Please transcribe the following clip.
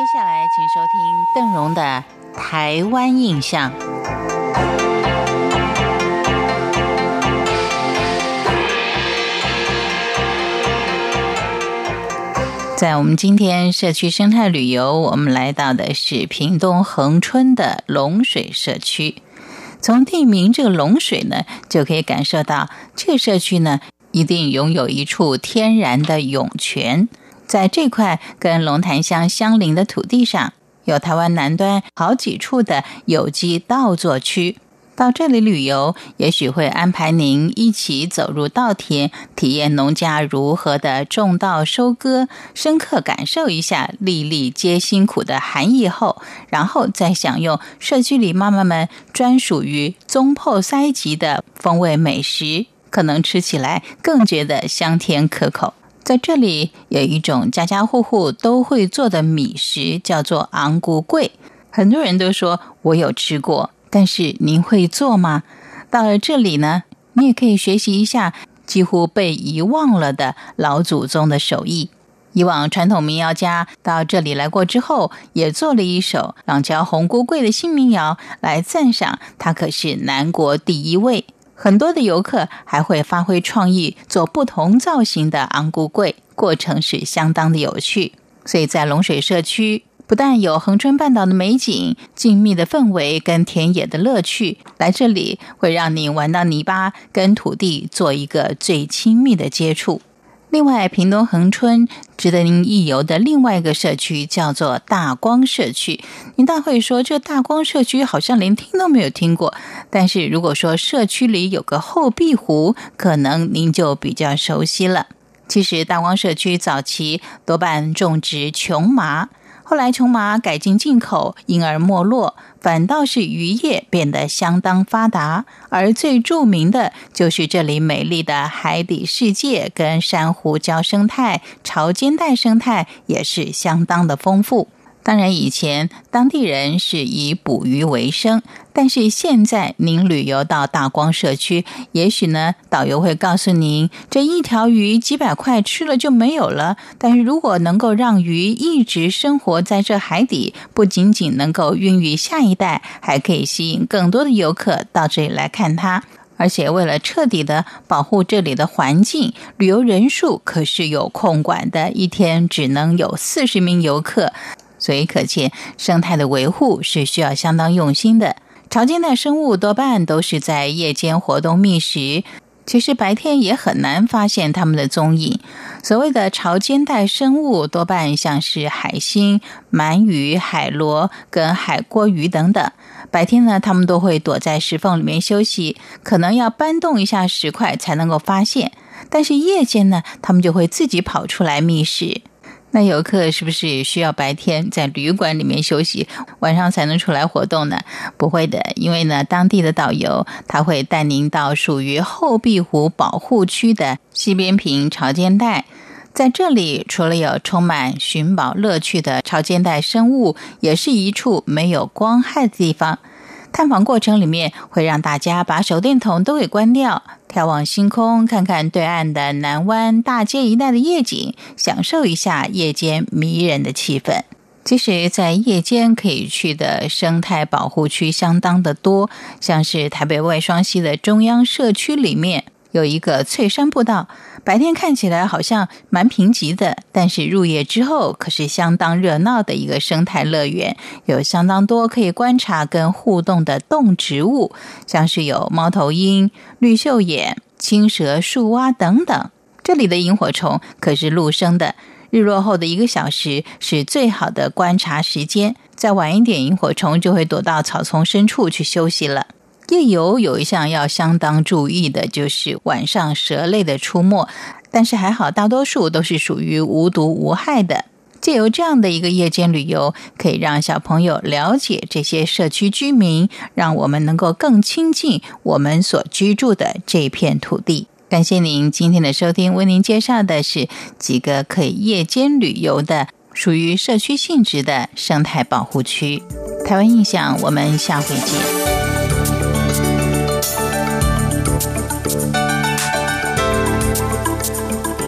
接下来，请收听邓荣的《台湾印象》。在我们今天社区生态旅游，我们来到的是屏东恒春的龙水社区。从地名这个龙水呢，就可以感受到这个社区呢，一定拥有一处天然的涌泉。在这块跟龙潭乡相邻的土地上，有台湾南端好几处的有机稻作区。到这里旅游，也许会安排您一起走入稻田，体验农家如何的种稻收割，深刻感受一下“粒粒皆辛苦”的含义后，然后再享用社区里妈妈们专属于中破塞级的风味美食，可能吃起来更觉得香甜可口。在这里有一种家家户户都会做的米食，叫做昂菇桂，很多人都说我有吃过。但是您会做吗？到了这里呢，你也可以学习一下几乎被遗忘了的老祖宗的手艺。以往传统民谣家到这里来过之后，也做了一首《朗桥红菇桂》的新民谣，来赞赏他可是南国第一位。很多的游客还会发挥创意，做不同造型的昂古柜，过程是相当的有趣。所以在龙水社区。不但有恒春半岛的美景、静谧的氛围跟田野的乐趣，来这里会让你玩到泥巴，跟土地做一个最亲密的接触。另外，屏东恒春值得您一游的另外一个社区叫做大光社区。您大会说，这大光社区好像连听都没有听过。但是如果说社区里有个后壁湖，可能您就比较熟悉了。其实，大光社区早期多半种植琼麻。后来琼麻改进进口，因而没落，反倒是渔业变得相当发达。而最著名的就是这里美丽的海底世界跟珊瑚礁生态、潮间带生态也是相当的丰富。当然，以前当地人是以捕鱼为生，但是现在您旅游到大光社区，也许呢，导游会告诉您，这一条鱼几百块吃了就没有了。但是如果能够让鱼一直生活在这海底，不仅仅能够孕育下一代，还可以吸引更多的游客到这里来看它。而且为了彻底的保护这里的环境，旅游人数可是有控管的，一天只能有四十名游客。所以可见，生态的维护是需要相当用心的。潮间带生物多半都是在夜间活动觅食，其实白天也很难发现它们的踪影。所谓的潮间带生物，多半像是海星、鳗鱼、海螺跟海锅鱼等等。白天呢，它们都会躲在石缝里面休息，可能要搬动一下石块才能够发现。但是夜间呢，它们就会自己跑出来觅食。那游客是不是也需要白天在旅馆里面休息，晚上才能出来活动呢？不会的，因为呢，当地的导游他会带您到属于后壁湖保护区的西边坪潮间带，在这里除了有充满寻宝乐趣的潮间带生物，也是一处没有光害的地方。探访过程里面会让大家把手电筒都给关掉，眺望星空，看看对岸的南湾大街一带的夜景，享受一下夜间迷人的气氛。其实，在夜间可以去的生态保护区相当的多，像是台北外双溪的中央社区里面。有一个翠山步道，白天看起来好像蛮贫瘠的，但是入夜之后可是相当热闹的一个生态乐园，有相当多可以观察跟互动的动植物，像是有猫头鹰、绿袖眼、青蛇、树蛙等等。这里的萤火虫可是陆生的，日落后的一个小时是最好的观察时间，再晚一点，萤火虫就会躲到草丛深处去休息了。夜游有一项要相当注意的，就是晚上蛇类的出没，但是还好，大多数都是属于无毒无害的。借由这样的一个夜间旅游，可以让小朋友了解这些社区居民，让我们能够更亲近我们所居住的这片土地。感谢您今天的收听，为您介绍的是几个可以夜间旅游的、属于社区性质的生态保护区。台湾印象，我们下回见。